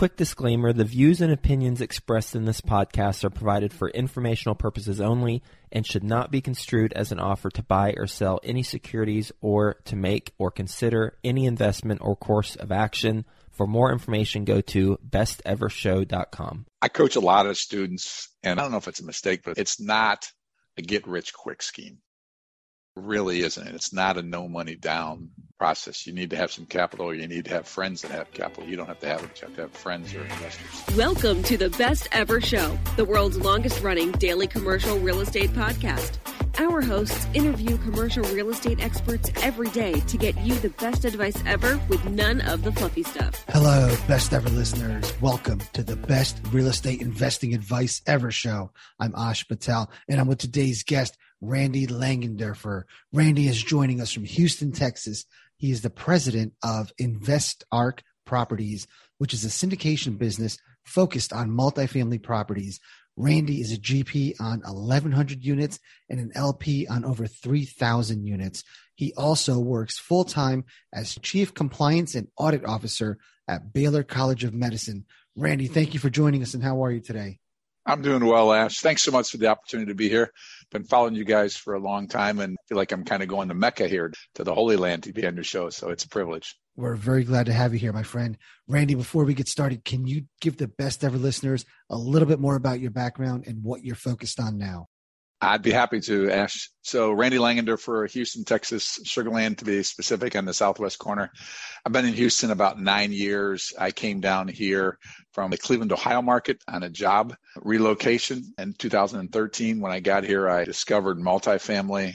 Quick disclaimer the views and opinions expressed in this podcast are provided for informational purposes only and should not be construed as an offer to buy or sell any securities or to make or consider any investment or course of action. For more information, go to bestevershow.com. I coach a lot of students, and I don't know if it's a mistake, but it's not a get rich quick scheme really isn't. It's not a no money down process. You need to have some capital or you need to have friends that have capital. You don't have to have it, you have to have friends or investors. Welcome to the Best Ever Show, the world's longest running daily commercial real estate podcast. Our hosts interview commercial real estate experts every day to get you the best advice ever with none of the fluffy stuff. Hello, best ever listeners. Welcome to the best real estate investing advice ever show. I'm Ash Patel and I'm with today's guest, Randy Langendorfer. Randy is joining us from Houston, Texas. He is the president of InvestArc Properties, which is a syndication business focused on multifamily properties. Randy is a GP on 1,100 units and an LP on over 3,000 units. He also works full time as Chief Compliance and Audit Officer at Baylor College of Medicine. Randy, thank you for joining us, and how are you today? I'm doing well, Ash. Thanks so much for the opportunity to be here. Been following you guys for a long time and feel like I'm kind of going to Mecca here to the Holy Land to be on your show. So it's a privilege. We're very glad to have you here, my friend. Randy, before we get started, can you give the best ever listeners a little bit more about your background and what you're focused on now? I'd be happy to, Ash. So, Randy Langendorfer Houston, Texas, Sugar Land to be specific, on the southwest corner. I've been in Houston about nine years. I came down here from the Cleveland, Ohio market on a job relocation in 2013. When I got here, I discovered multifamily,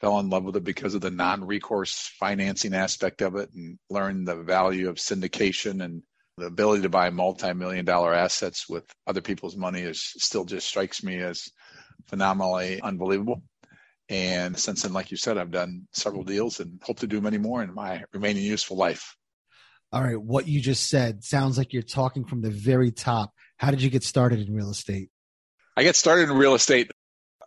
fell in love with it because of the non recourse financing aspect of it, and learned the value of syndication and the ability to buy multi million dollar assets with other people's money is still just strikes me as phenomenally unbelievable. And since then, like you said, I've done several deals and hope to do many more in my remaining useful life. All right. What you just said sounds like you're talking from the very top. How did you get started in real estate? I get started in real estate.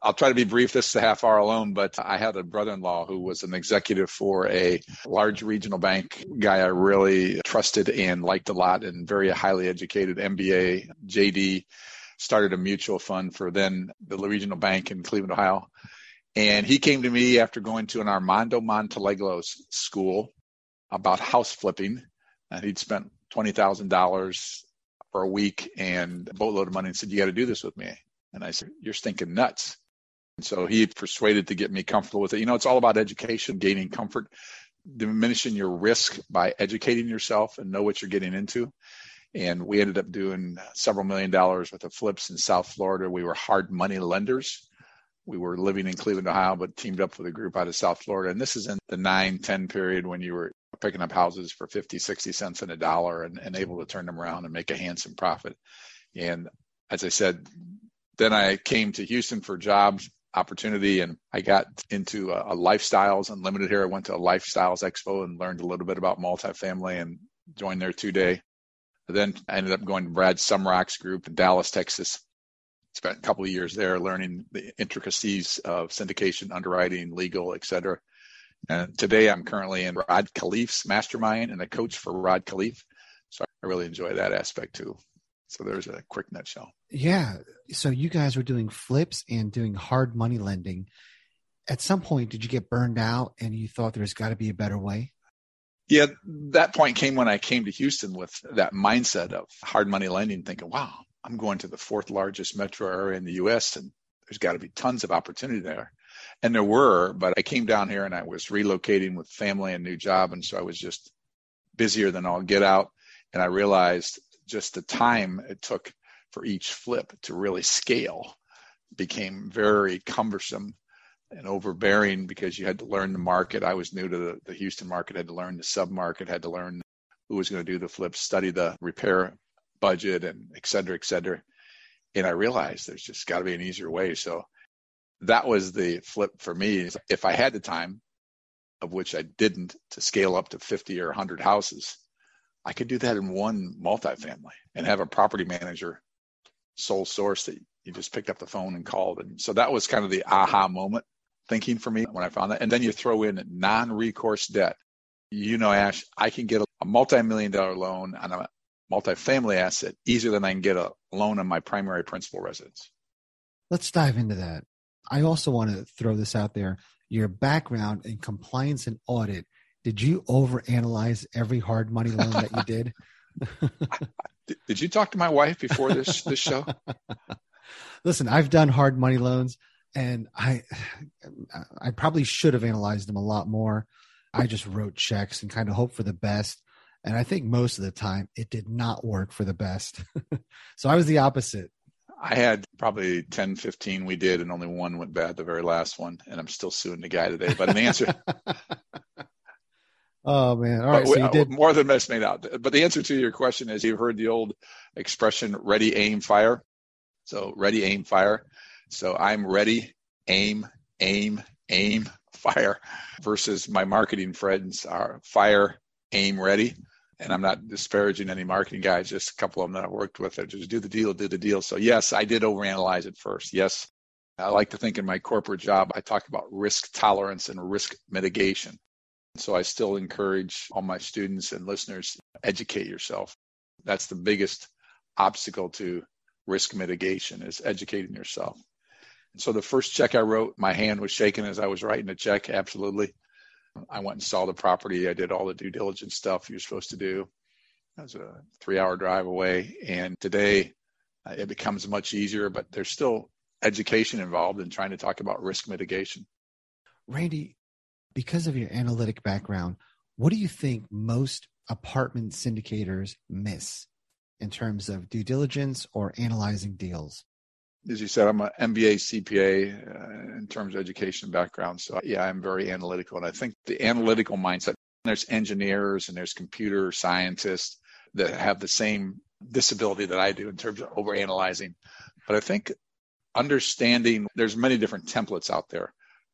I'll try to be brief. This is a half hour alone, but I had a brother in law who was an executive for a large regional bank, guy I really trusted and liked a lot, and very highly educated MBA, JD started a mutual fund for then the regional bank in Cleveland, Ohio. And he came to me after going to an Armando Montelongo's school about house flipping. And he'd spent $20,000 for a week and a boatload of money and said, You got to do this with me. And I said, You're stinking nuts. And so he persuaded to get me comfortable with it. You know, it's all about education, gaining comfort, diminishing your risk by educating yourself and know what you're getting into. And we ended up doing uh, several million dollars worth of flips in South Florida. We were hard money lenders. We were living in Cleveland, Ohio, but teamed up with a group out of South Florida. And this is in the 9 10 period when you were picking up houses for 50, 60 cents and a dollar and, and able to turn them around and make a handsome profit. And as I said, then I came to Houston for jobs opportunity and I got into a, a lifestyles unlimited here. I went to a lifestyles expo and learned a little bit about multifamily and joined there two day. Then I ended up going to Brad Sumrock's group in Dallas, Texas. Spent a couple of years there learning the intricacies of syndication, underwriting, legal, et cetera. And today I'm currently in Rod Khleif's mastermind and a coach for Rod Khleif. So I really enjoy that aspect too. So there's a quick nutshell. Yeah. So you guys were doing flips and doing hard money lending. At some point, did you get burned out and you thought there's got to be a better way? Yeah, that point came when I came to Houston with that mindset of hard money lending, thinking, wow, I'm going to the fourth largest metro area in the US and there's got to be tons of opportunity there. And there were, but I came down here and I was relocating with family and new job. And so I was just busier than all get out. And I realized just the time it took for each flip to really scale became very cumbersome and overbearing because you had to learn the market. I was new to the, the Houston market, had to learn the sub market, had to learn who was going to do the flips, study the repair budget, and et cetera, et cetera. And I realized there's just got to be an easier way. So that was the flip for me. If I had the time, of which I didn't, to scale up to 50 or 100 houses, I could do that in one multifamily and have a property manager sole source that you just picked up the phone and called. And so that was kind of the aha moment thinking for me when I found that. And then you throw in non recourse debt. You know, Ash, I can get a multi million dollar loan on a multifamily asset easier than I can get a loan on my primary principal residence. Let's dive into that. I also want to throw this out there. Your background in compliance and audit did you overanalyze every hard money loan that you did? did you talk to my wife before this this show? Listen, I've done hard money loans and I I probably should have analyzed them a lot more. I just wrote checks and kind of hoped for the best. And I think most of the time it did not work for the best. so I was the opposite. I had probably 10, 15 we did, and only one went bad, the very last one. And I'm still suing the guy today. But an answer, Oh man! All right, so you did more than mess made out. But the answer to your question is, you've heard the old expression "ready, aim, fire." So ready, aim, fire. So I'm ready, aim, aim, aim, fire. Versus my marketing friends are fire, aim, ready. And I'm not disparaging any marketing guys, just a couple of them that I've worked with. That just do the deal, do the deal. So yes, I did overanalyze it first. Yes, I like to think in my corporate job, I talk about risk tolerance and risk mitigation. So I still encourage all my students and listeners educate yourself. That's the biggest obstacle to risk mitigation is educating yourself. And so the first check I wrote, my hand was shaking as I was writing the check. Absolutely. I went and saw the property. I did all the due diligence stuff you're supposed to do. It was a three hour drive away. And today uh, it becomes much easier, but there's still education involved in trying to talk about risk mitigation. Randy, because of your analytic background, what do you think most apartment syndicators miss in terms of due diligence or analyzing deals? As you said, I'm an MBA CPA uh, in terms of education background. So, yeah, I'm very analytical. And I think the analytical mindset, there's engineers and there's computer scientists that have the same disability that I do in terms of overanalyzing. But I think understanding there's many different templates out there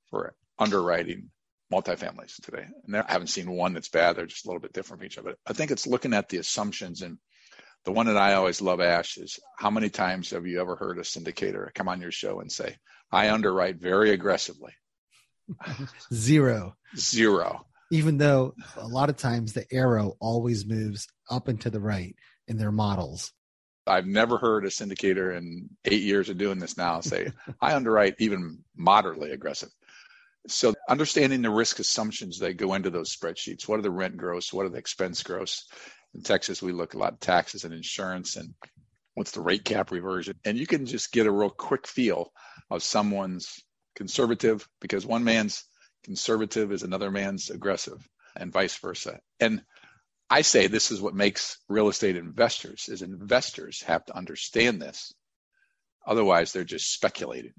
for underwriting multifamilies today. And I haven't seen one that's bad. They're just a little bit different from each other. But I think it's looking at the assumptions. And the one that I always love, Ash, is how many times have you ever heard a syndicator come on your show and say, I underwrite very aggressively? Zero. Zero. Even though a lot of times the arrow always moves up and to the right in their models. I've never heard a syndicator in eight years of doing this now say, I underwrite even moderately aggressive. So understanding the risk assumptions that go into those spreadsheets. What are the rent gross? What are the expense gross? In Texas, we look a lot at taxes and insurance and what's the rate cap reversion, and you can just get a real quick feel of someone's conservative because one man's conservative is another man's aggressive and vice versa. And I say this is what makes real estate investors is investors have to understand this. Otherwise, they're just speculating.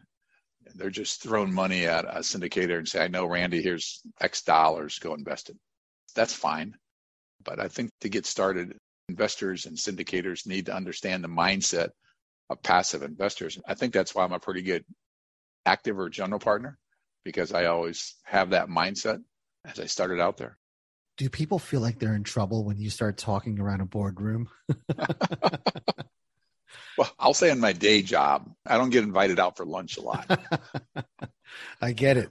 They're just throwing money at a syndicator and say, I know Randy, here's X dollars, go invest it. That's fine. But I think to get started, investors and syndicators need to understand the mindset of passive investors. I think that's why I'm a pretty good active or general partner because I always have that mindset as I started out there. Do people feel like they're in trouble when you start talking around a boardroom? well, I'll say in my day job, I don't get invited out for lunch a lot. I get it.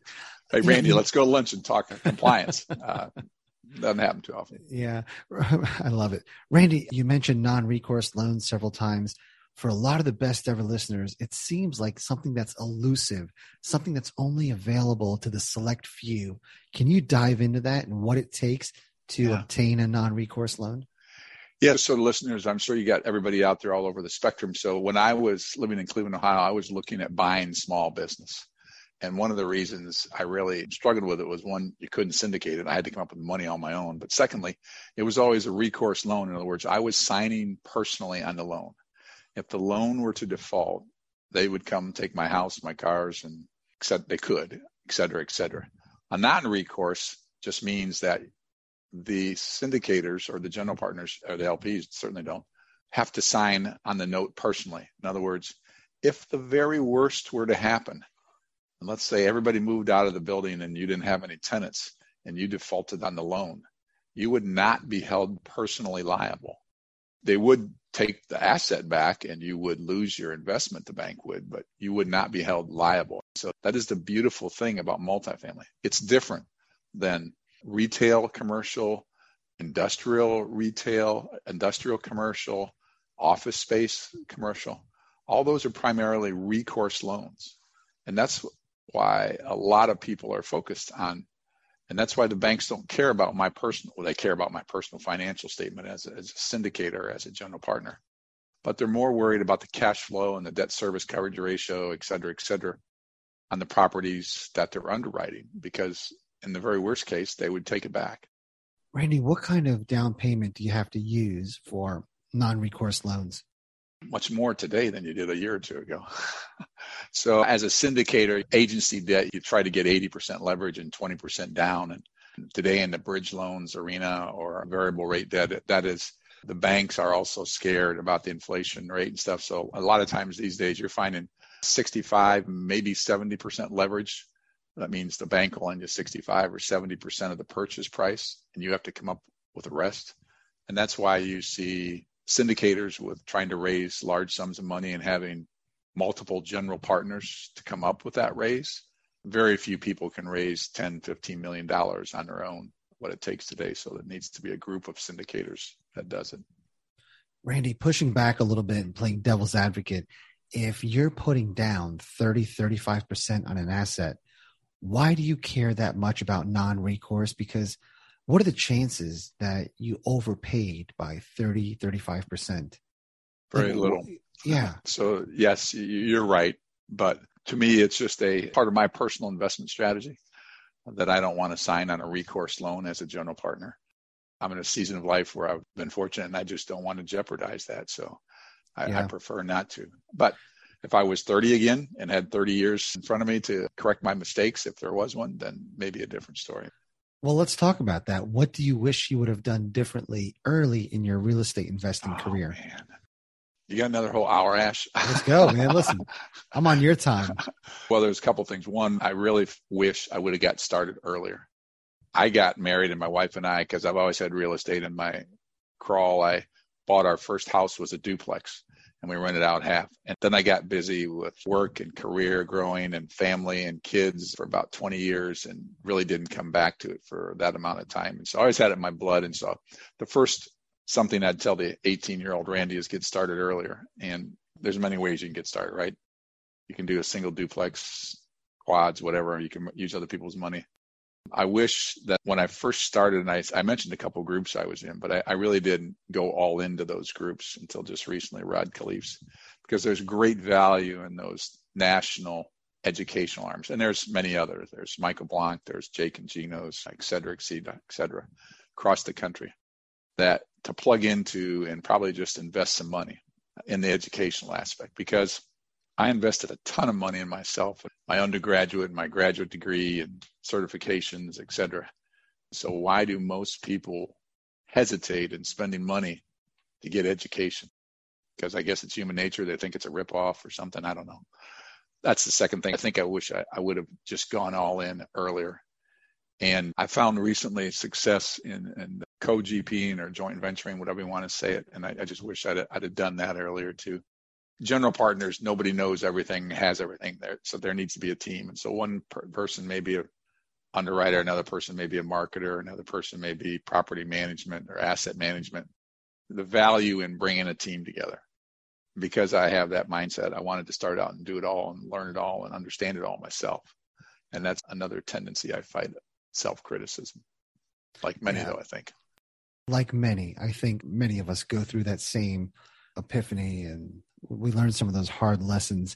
Hey, Randy, let's go to lunch and talk compliance. Uh, doesn't happen too often. Yeah, I love it. Randy, you mentioned non recourse loans several times for a lot of the best ever listeners, it seems like something that's elusive, something that's only available to the select few. Can you dive into that and what it takes to yeah. obtain a non recourse loan? Yeah, so listeners, I'm sure you got everybody out there all over the spectrum. So when I was living in Cleveland, Ohio, I was looking at buying small business. And one of the reasons I really struggled with it was one, you couldn't syndicate it. I had to come up with money on my own. But secondly, it was always a recourse loan. In other words, I was signing personally on the loan if the loan were to default, they would come take my house, my cars, and except they could, et cetera, et cetera. A non-recourse just means that the syndicators or the general partners or the LPs certainly don't have to sign on the note personally. In other words, if the very worst were to happen, and let's say everybody moved out of the building and you didn't have any tenants and you defaulted on the loan, you would not be held personally liable. They would take the asset back and you would lose your investment, the bank would, but you would not be held liable. So that is the beautiful thing about multifamily. It's different than retail, commercial, industrial, retail, industrial, commercial, office space, commercial. All those are primarily recourse loans. And that's why a lot of people are focused on and that's why the banks don't care about my personal, well, they care about my personal financial statement as a, as a syndicator, as a general partner. But they're more worried about the cash flow and the debt service coverage ratio, et cetera, et cetera, on the properties that they're underwriting, because in the very worst case, they would take it back. Randy, what kind of down payment do you have to use for non recourse loans? Much more today than you did a year or two ago. so as a syndicator, agency debt, you try to get 80% leverage and 20% down. And today in the bridge loans arena or variable rate debt, that is the banks are also scared about the inflation rate and stuff. So a lot of times these days you're finding 65, maybe 70% leverage. That means the bank will lend you 65 or 70% of the purchase price and you have to come up with the rest. And that's why you see syndicators with trying to raise large sums of money and having multiple general partners to come up with that raise. Very few people can raise 10, 15 million dollars on their own, what it takes today. So it needs to be a group of syndicators that does it. Randy, pushing back a little bit and playing devil's advocate, if you're putting down 30, 35% on an asset, why do you care that much about non recourse? Because what are the chances that you overpaid by 30 35% very like, little. yeah. So yes you're right. But to me it's just a part of my personal investment strategy that i don't want to sign on a recourse loan as a general partner. I'm in a season of life where i've been fortunate and i just don't want to jeopardize that. So i, yeah. I prefer not to. But if I was 30 again and had 30 years in front of me to correct my mistakes, if there was one, then maybe a different story. Well, let's talk about that. What do you wish you would have done differently early in your real estate investing oh, career? Man. You got another whole hour, Ash. Let's go, man. Listen, I'm on your time. Well, there's a couple things. One, I really wish I would have got started earlier. I got married, and my wife and I, because I've always had real estate in my crawl, I bought our first house was a duplex and we rented out half. And then I got busy with work and career growing and family and kids for about 20 years and really didn't come back to it for that amount of time. And so I always had it in my blood. And so the first something I'd tell the 18 year old Randy is get started earlier. And there's many ways you can get started, right? You can do a single duplex, quads, whatever. You can use other people's money. I wish that when I first started, and I, I mentioned a couple groups I was in, but I, I, really didn't go all into those groups until just recently, Rod Khleif's, because there's great value in those national educational arms. And there's many others. There's Michael Blank, there's Jake and Geno's, et cetera, et cetera, et cetera, across the country that to plug into and probably just invest some money in the educational aspect because I invested a ton of money in myself, my undergraduate, my graduate degree, and certifications, et cetera. So why do most people hesitate in spending money to get education? Because I guess it's human nature. They think it's a ripoff or something. I don't know. That's the second thing. I think I wish I, I would have just gone all in earlier. And I found recently success in, in co-GPing or joint venturing, whatever you want to say it. And I, I just wish I'd, I'd have done that earlier too general partners, nobody knows everything, has everything there. So there needs to be a team. And so one per- person may be a underwriter, another person may be a marketer, another person may be property management or asset management. The value in bringing a team together. Because I have that mindset, I wanted to start out and do it all and learn it all and understand it all myself. And that's another tendency I fight self criticism, like many, yeah. though, I think. Like many, I think many of us go through that same epiphany and we learned some of those hard lessons.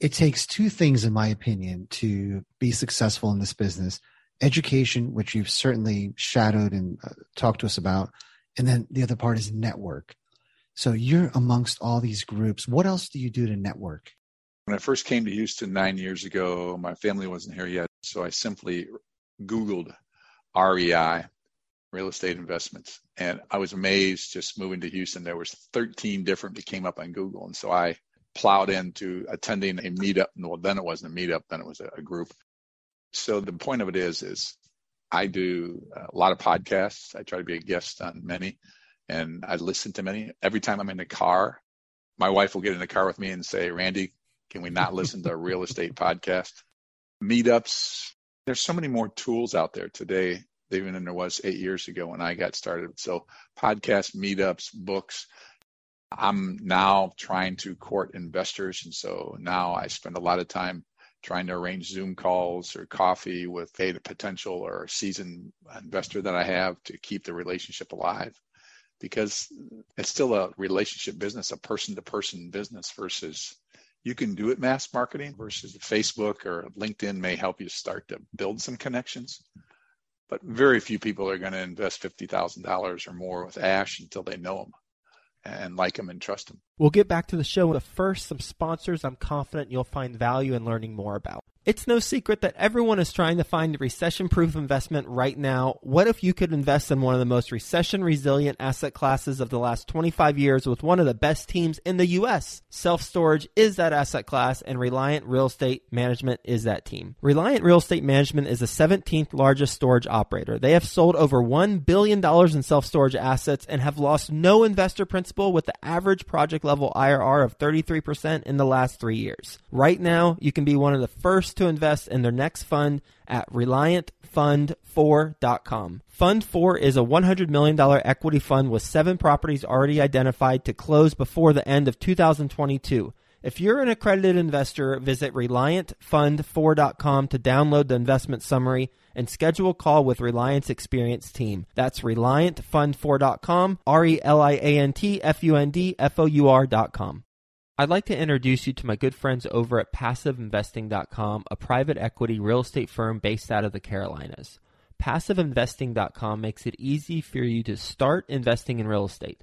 It takes two things, in my opinion, to be successful in this business education, which you've certainly shadowed and uh, talked to us about. And then the other part is network. So you're amongst all these groups. What else do you do to network? When I first came to Houston nine years ago, my family wasn't here yet. So I simply Googled REI, real estate investments. And I was amazed just moving to Houston. There was 13 different that came up on Google. And so I plowed into attending a meetup. Well, then it wasn't a meetup, then it was a group. So the point of it is, is I do a lot of podcasts. I try to be a guest on many and I listen to many. Every time I'm in the car, my wife will get in the car with me and say, Randy, can we not listen to a real estate podcast? Meetups. There's so many more tools out there today even than there was eight years ago when I got started. So podcasts, meetups, books. I'm now trying to court investors. And so now I spend a lot of time trying to arrange Zoom calls or coffee with a potential or seasoned investor that I have to keep the relationship alive because it's still a relationship business, a person to person business versus you can do it mass marketing versus Facebook or LinkedIn may help you start to build some connections but very few people are going to invest $50,000 or more with Ash until they know him and like him and trust him. We'll get back to the show, but first, some sponsors I'm confident you'll find value in learning more about. It's no secret that everyone is trying to find a recession proof investment right now. What if you could invest in one of the most recession resilient asset classes of the last 25 years with one of the best teams in the U.S.? Self storage is that asset class, and Reliant Real Estate Management is that team. Reliant Real Estate Management is the 17th largest storage operator. They have sold over $1 billion in self storage assets and have lost no investor principal with the average project level IRR of 33% in the last three years. Right now, you can be one of the first to invest in their next fund at ReliantFund4.com. Fund 4 is a $100 million equity fund with seven properties already identified to close before the end of 2022. If you're an accredited investor, visit ReliantFund4.com to download the investment summary and schedule a call with Reliant's experienced team. That's ReliantFund4.com, R E L I A N T F U N D F O U R.com. I'd like to introduce you to my good friends over at PassiveInvesting.com, a private equity real estate firm based out of the Carolinas. PassiveInvesting.com makes it easy for you to start investing in real estate.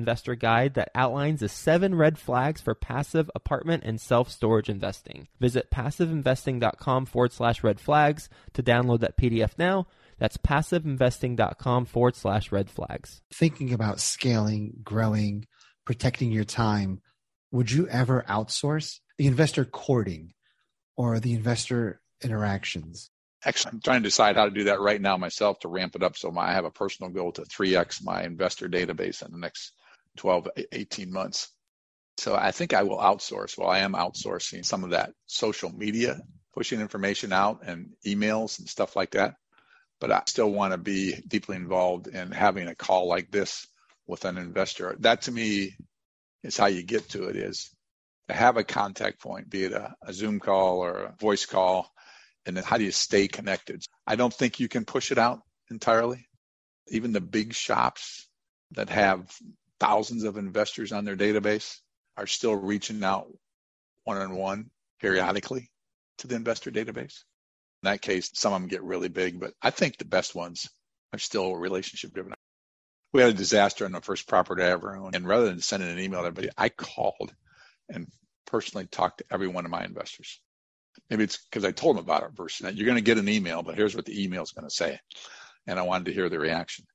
investor guide that outlines the seven red flags for passive apartment and self storage investing. Visit passiveinvesting.com forward slash red flags to download that PDF now. That's passiveinvesting.com forward slash red flags. Thinking about scaling, growing, protecting your time, would you ever outsource the investor courting or the investor interactions? Actually, I'm trying to decide how to do that right now myself to ramp it up. So my, I have a personal goal to 3x my investor database in the next 12, 18 months. So I think I will outsource. Well, I am outsourcing some of that social media, pushing information out and emails and stuff like that. But I still want to be deeply involved in having a call like this with an investor. That to me is how you get to it is to have a contact point, be it a, a Zoom call or a voice call and then how do you stay connected? I don't think you can push it out entirely. Even the big shops that have thousands of investors on their database are still reaching out one on one periodically to the investor database. In that case, some of them get really big, but I think the best ones are still relationship driven. We had a disaster on the first property I ever owned. And rather than sending an email to everybody, I called and personally talked to every one of my investors. Maybe it's because I told them about it versus you're going to get an email, but here's what the email is going to say. And I wanted to hear the reaction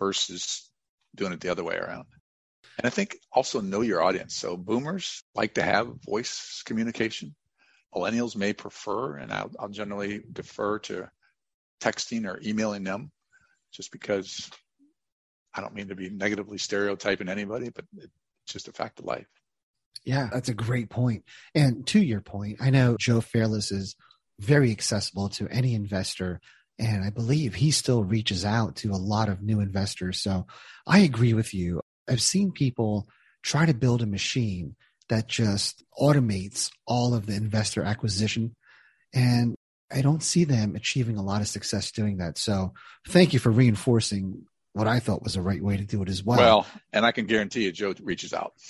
versus doing it the other way around. And I think also know your audience. So boomers like to have voice communication. Millennials may prefer, and I'll, I'll generally defer to texting or emailing them just because I don't mean to be negatively stereotyping anybody, but it's just a fact of life. Yeah, that's a great point. And to your point, I know Joe Fairless is very accessible to any investor. And I believe he still reaches out to a lot of new investors. So I agree with you. I've seen people try to build a machine that just automates all of the investor acquisition. And I don't see them achieving a lot of success doing that. So thank you for reinforcing what I thought was the right way to do it as well. Well, and I can guarantee you, Joe reaches out.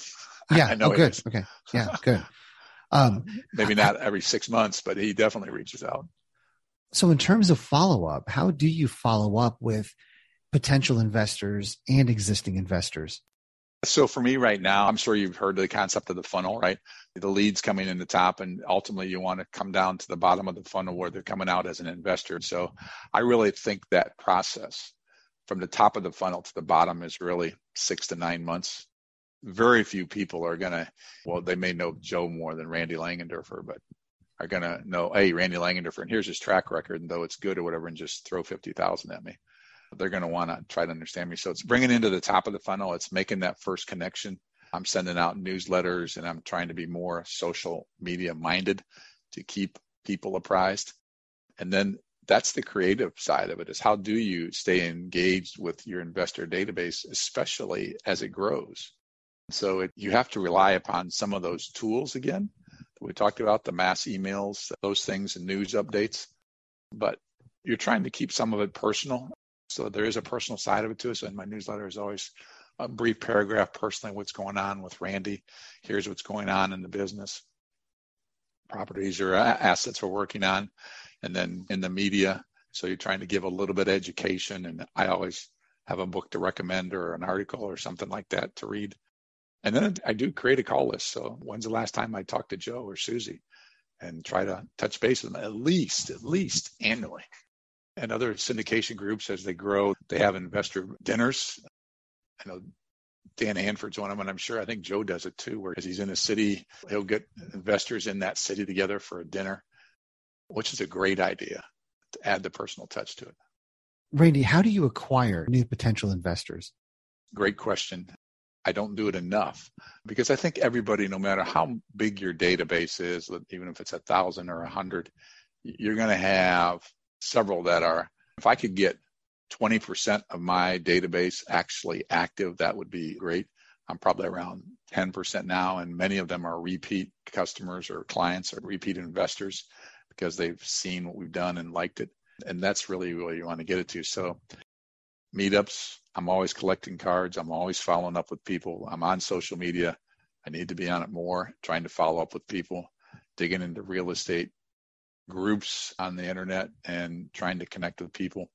Yeah. I know oh, good. Okay. Yeah. Good. Um, Maybe not every six months, but he definitely reaches out. So, in terms of follow up, how do you follow up with potential investors and existing investors? So, for me right now, I'm sure you've heard the concept of the funnel, right? The leads coming in the top, and ultimately you want to come down to the bottom of the funnel where they're coming out as an investor. So, I really think that process from the top of the funnel to the bottom is really six to nine months very few people are going to, well, they may know Joe more than Randy Langendorfer, but are going to know, hey, Randy Langendorfer, and here's his track record, and though it's good or whatever, and just throw 50,000 at me. They're going to want to try to understand me. So it's bringing into the top of the funnel. It's making that first connection. I'm sending out newsletters and I'm trying to be more social media minded to keep people apprised. And then that's the creative side of it is how do you stay engaged with your investor database, especially as it grows? So it, you have to rely upon some of those tools again. We talked about the mass emails, those things, and news updates. But you're trying to keep some of it personal. So there is a personal side of it too. So in my newsletter is always a brief paragraph personally what's going on with Randy. Here's what's going on in the business, properties or assets we're working on, and then in the media. So you're trying to give a little bit of education, and I always have a book to recommend or an article or something like that to read. And then I do create a call list. So when's the last time I talked to Joe or Susie and try to touch base with them at least, at least annually. And other syndication groups, as they grow, they have investor dinners. I know Dan Handford's one of them, and I'm sure I think Joe does it too, where as he's in a city, he'll get investors in that city together for a dinner, which is a great idea to add the personal touch to it. Randy, how do you acquire new potential investors? Great question. I don't do it enough because I think everybody, no matter how big your database is, even if it's a thousand or a hundred, you're going to have several that are. If I could get 20% of my database actually active, that would be great. I'm probably around 10% now, and many of them are repeat customers or clients or repeat investors because they've seen what we've done and liked it. And that's really where you want to get it to. So meetups. I'm always collecting cards. I'm always following up with people. I'm on social media. I need to be on it more, trying to follow up with people, digging into real estate groups on the internet and trying to connect with people,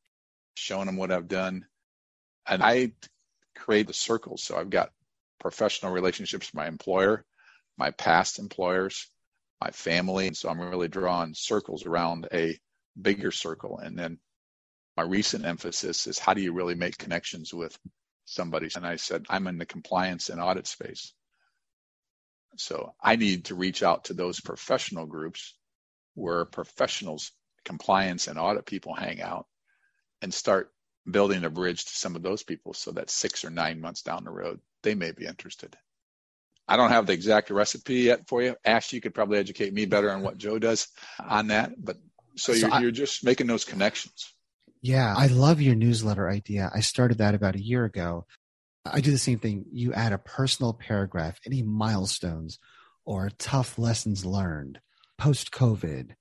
showing them what I've done. And I create the circles. So I've got professional relationships with my employer, my past employers, my family. And so I'm really drawing circles around a bigger circle. And then my recent emphasis is how do you really make connections with somebody? And I said, I'm in the compliance and audit space. So I need to reach out to those professional groups where professionals compliance and audit people hang out and start building a bridge to some of those people so that six or nine months down the road, they may be interested. I don't have the exact recipe yet for you. Ash, you could probably educate me better on what Joe does on that. But so, so you're, I, you're just making those connections. Yeah, I love your newsletter idea. I started that about a year ago. I do the same thing. You add a personal paragraph, any milestones or tough lessons learned, post COVID,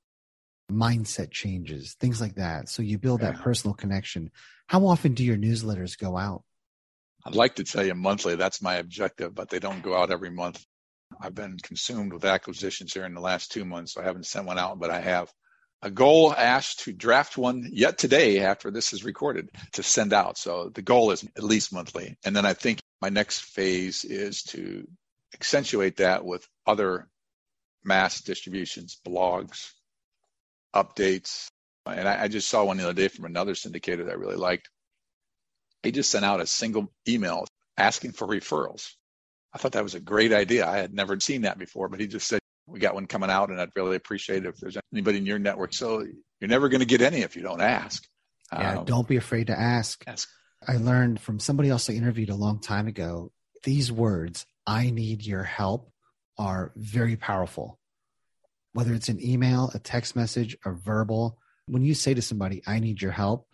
mindset changes, things like that. So you build yeah. that personal connection. How often do your newsletters go out? I'd like to tell you monthly. That's my objective, but they don't go out every month. I've been consumed with acquisitions here in the last two months, so I haven't sent one out, but I have a goal Ash to draft one yet today after this is recorded to send out. So the goal is at least monthly. And then I think my next phase is to accentuate that with other mass distributions, blogs, updates. And I, I just saw one the other day from another syndicator that I really liked. He just sent out a single email asking for referrals. I thought that was a great idea. I had never seen that before, but he just said, we got one coming out and I'd really appreciate it if there's anybody in your network. So you're never going to get any if you don't ask. Yeah, um, don't be afraid to ask. ask. I learned from somebody else I interviewed a long time ago, these words, I need your help, are very powerful. Whether it's an email, a text message, or verbal, when you say to somebody, I need your help,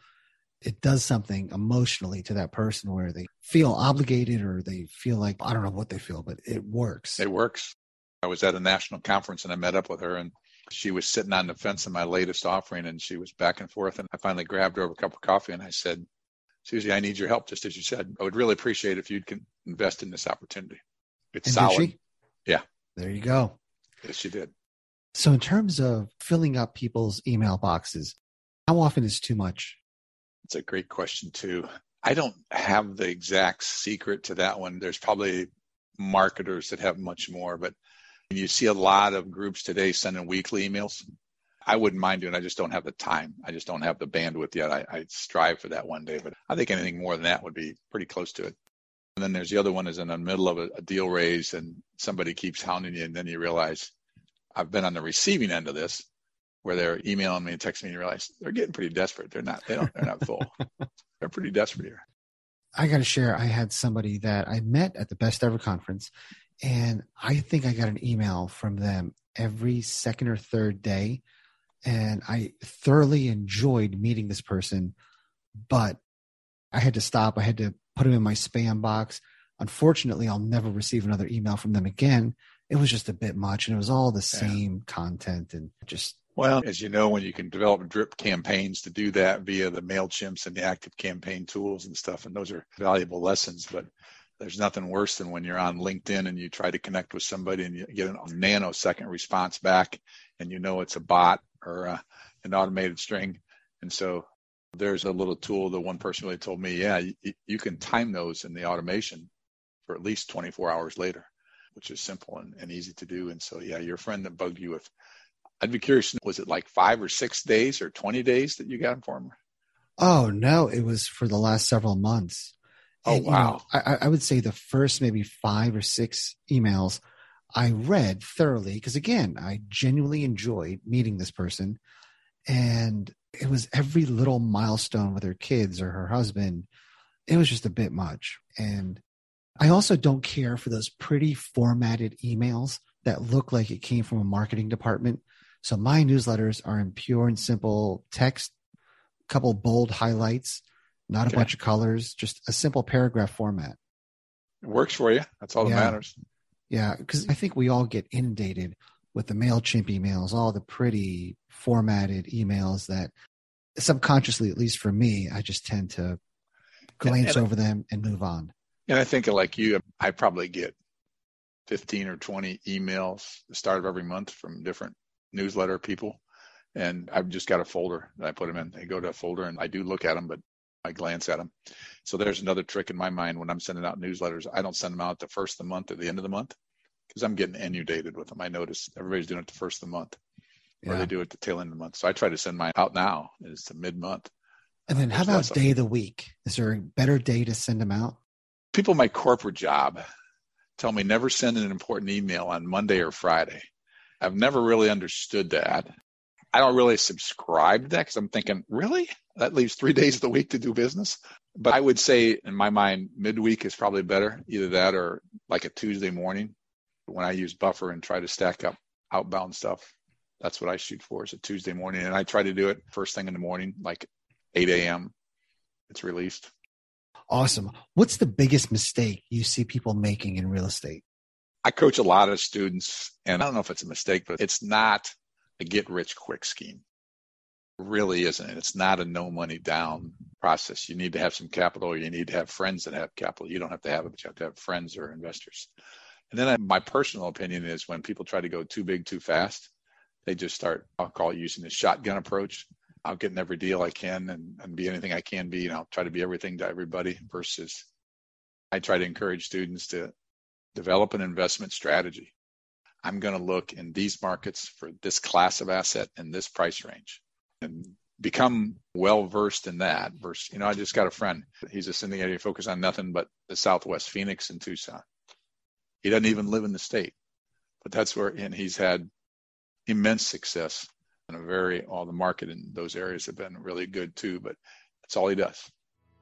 it does something emotionally to that person where they feel obligated or they feel like, I don't know what they feel, but it works. It works. I was at a national conference and I met up with her and she was sitting on the fence in my latest offering and she was back and forth. And I finally grabbed her over a cup of coffee and I said, Susie, I need your help, just as you said. I would really appreciate if you'd invest in this opportunity. It's and solid. Yeah. There you go. Yes, she did. So, in terms of filling up people's email boxes, how often is too much? It's a great question, too. I don't have the exact secret to that one. There's probably marketers that have much more, but you see a lot of groups today sending weekly emails. I wouldn't mind doing. I just don't have the time. I just don't have the bandwidth yet. I, I strive for that one day, but I think anything more than that would be pretty close to it. And then there's the other one is in the middle of a, a deal raise and somebody keeps hounding you, and then you realize I've been on the receiving end of this, where they're emailing me and texting me, and you realize they're getting pretty desperate. They're not. They don't. They're not full. they're pretty desperate here. I got to share. I had somebody that I met at the Best Ever conference, and I think I got an email from them every second or third day. And I thoroughly enjoyed meeting this person, but I had to stop. I had to put them in my spam box. Unfortunately, I'll never receive another email from them again. It was just a bit much, and it was all the same content and just. Well, as you know, when you can develop drip campaigns to do that via the MailChimps and the active campaign tools and stuff, and those are valuable lessons. But there's nothing worse than when you're on LinkedIn and you try to connect with somebody and you get a nanosecond response back and you know it's a bot or uh, an automated string. And so there's a little tool that one person really told me, yeah, you, you can time those in the automation for at least 24 hours later, which is simple and, and easy to do. And so, yeah, your friend that bugged you with, I'd be curious, was it like five or six days or 20 days that you got him for? Oh, no, it was for the last several months. Oh and, wow! You know, I, I would say the first maybe five or six emails I read thoroughly because again, I genuinely enjoyed meeting this person, and it was every little milestone with her kids or her husband. It was just a bit much, and I also don't care for those pretty formatted emails that look like it came from a marketing department. So my newsletters are in pure and simple text, a couple bold highlights, not okay. a bunch of colors, just a simple paragraph format. It works for you. That's all yeah. that matters. Yeah, because I think we all get inundated with the MailChimp emails, all the pretty formatted emails that subconsciously, at least for me, I just tend to glance and, and over them and move on. And I think like you, I probably get 15 or 20 emails the start of every month from different newsletter people. And I've just got a folder that I put them in. They go to a folder and I do look at them, but I glance at them. So there's another trick in my mind when I'm sending out newsletters. I don't send them out the first of the month or the end of the month because I'm getting inundated with them. I notice everybody's doing it the first of the month or they do it the tail end of the month. So I try to send mine out now. It's the mid month. And then how about day of the week? Is there a better day to send them out? People in my corporate job tell me never send an important email on Monday or Friday. I've never really understood that. I don't really subscribe to that because I'm thinking, really? That leaves three days of the week to do business. But I would say, in my mind, midweek is probably better. Either that or like a Tuesday morning when I use buffer and try to stack up outbound stuff. That's what I shoot for is a Tuesday morning. And I try to do it first thing in the morning, like 8 a.m. It's released. Awesome. What's the biggest mistake you see people making in real estate? I coach a lot of students, and I don't know if it's a mistake, but it's not a get rich quick scheme. It really isn't. It's not a no money down process. You need to have some capital. You need to have friends that have capital. You don't have to have it, but you have to have friends or investors. And then I, my personal opinion is when people try to go too big too fast, they just start, I'll call it using the shotgun approach. I'll get in every deal I can and, and be anything I can be, and I'll try to be everything to everybody versus I try to encourage students to develop an investment strategy. I'm going to look in these markets for this class of asset and this price range and become well versed in that. Versus, you know, I just got a friend. He's a syndicator focused on nothing but the Southwest Phoenix and Tucson. He doesn't even live in the state, but that's where, and he's had immense success and a very, all the market in those areas have been really good too, but that's all he does.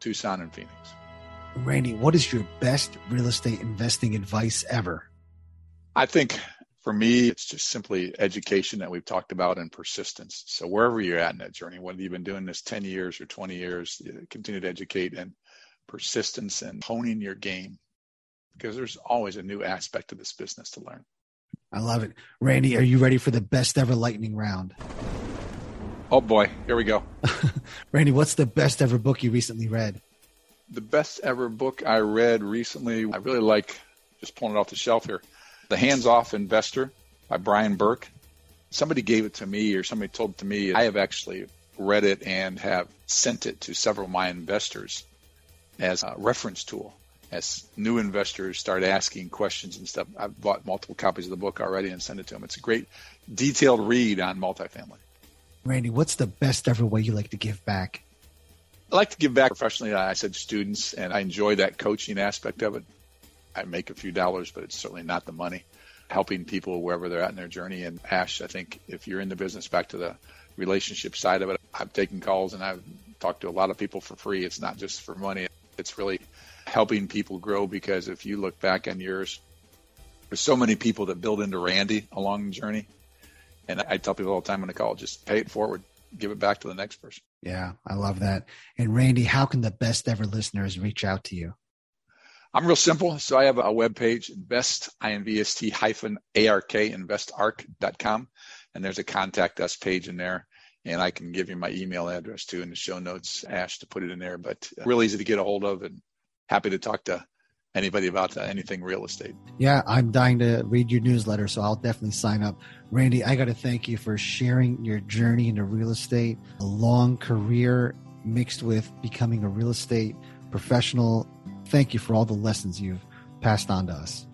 Tucson and Phoenix. Randy, what is your best real estate investing advice ever? I think for me, it's just simply education that we've talked about and persistence. So wherever you're at in that journey, whether you've been doing this 10 years or 20 years, continue to educate and persistence and honing your game because there's always a new aspect of this business to learn. I love it. Randy, are you ready for the best ever lightning round? Oh boy, here we go. Randy, what's the best ever book you recently read? The best ever book I read recently, I really like just pulling it off the shelf here. The Hands Off Investor by Brian Burke. Somebody gave it to me or somebody told it to me. I have actually read it and have sent it to several of my investors as a reference tool as new investors start asking questions and stuff. I've bought multiple copies of the book already and sent it to them. It's a great detailed read on multifamily. Randy, what's the best ever way you like to give back? I like to give back professionally. I said students, and I enjoy that coaching aspect of it. I make a few dollars, but it's certainly not the money. Helping people wherever they're at in their journey. And Ash, I think if you're in the business, back to the relationship side of it, I've taken calls and I've talked to a lot of people for free. It's not just for money. It's really helping people grow because if you look back on yours, there's so many people that build into Randy along the journey. And I tell people all the time when I call, just pay it forward, give it back to the next person. Yeah, I love that. And Randy, how can the best ever listeners reach out to you? I'm real simple. So I have a web page, invest, I-N-V-S-T hyphen A-R-K, investark.com. And there's a contact us page in there. And I can give you my email address too in the show notes, Ash, to put it in there. But real easy to get a hold of and happy to talk to anybody about uh, anything real estate. Yeah, I'm dying to read your newsletter, so I'll definitely sign up. Randy, I got to thank you for sharing your journey into real estate, a long career mixed with becoming a real estate professional. Thank you for all the lessons you've passed on to us.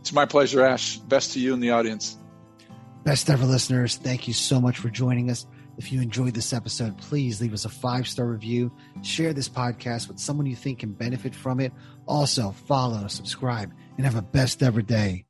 It's my pleasure, Ash. Best to you and the audience. Best ever listeners, thank you so much for joining us. If you enjoyed this episode, please leave us a five star review. Share this podcast with someone you think can benefit from it. Also, follow, subscribe, and have a best ever day.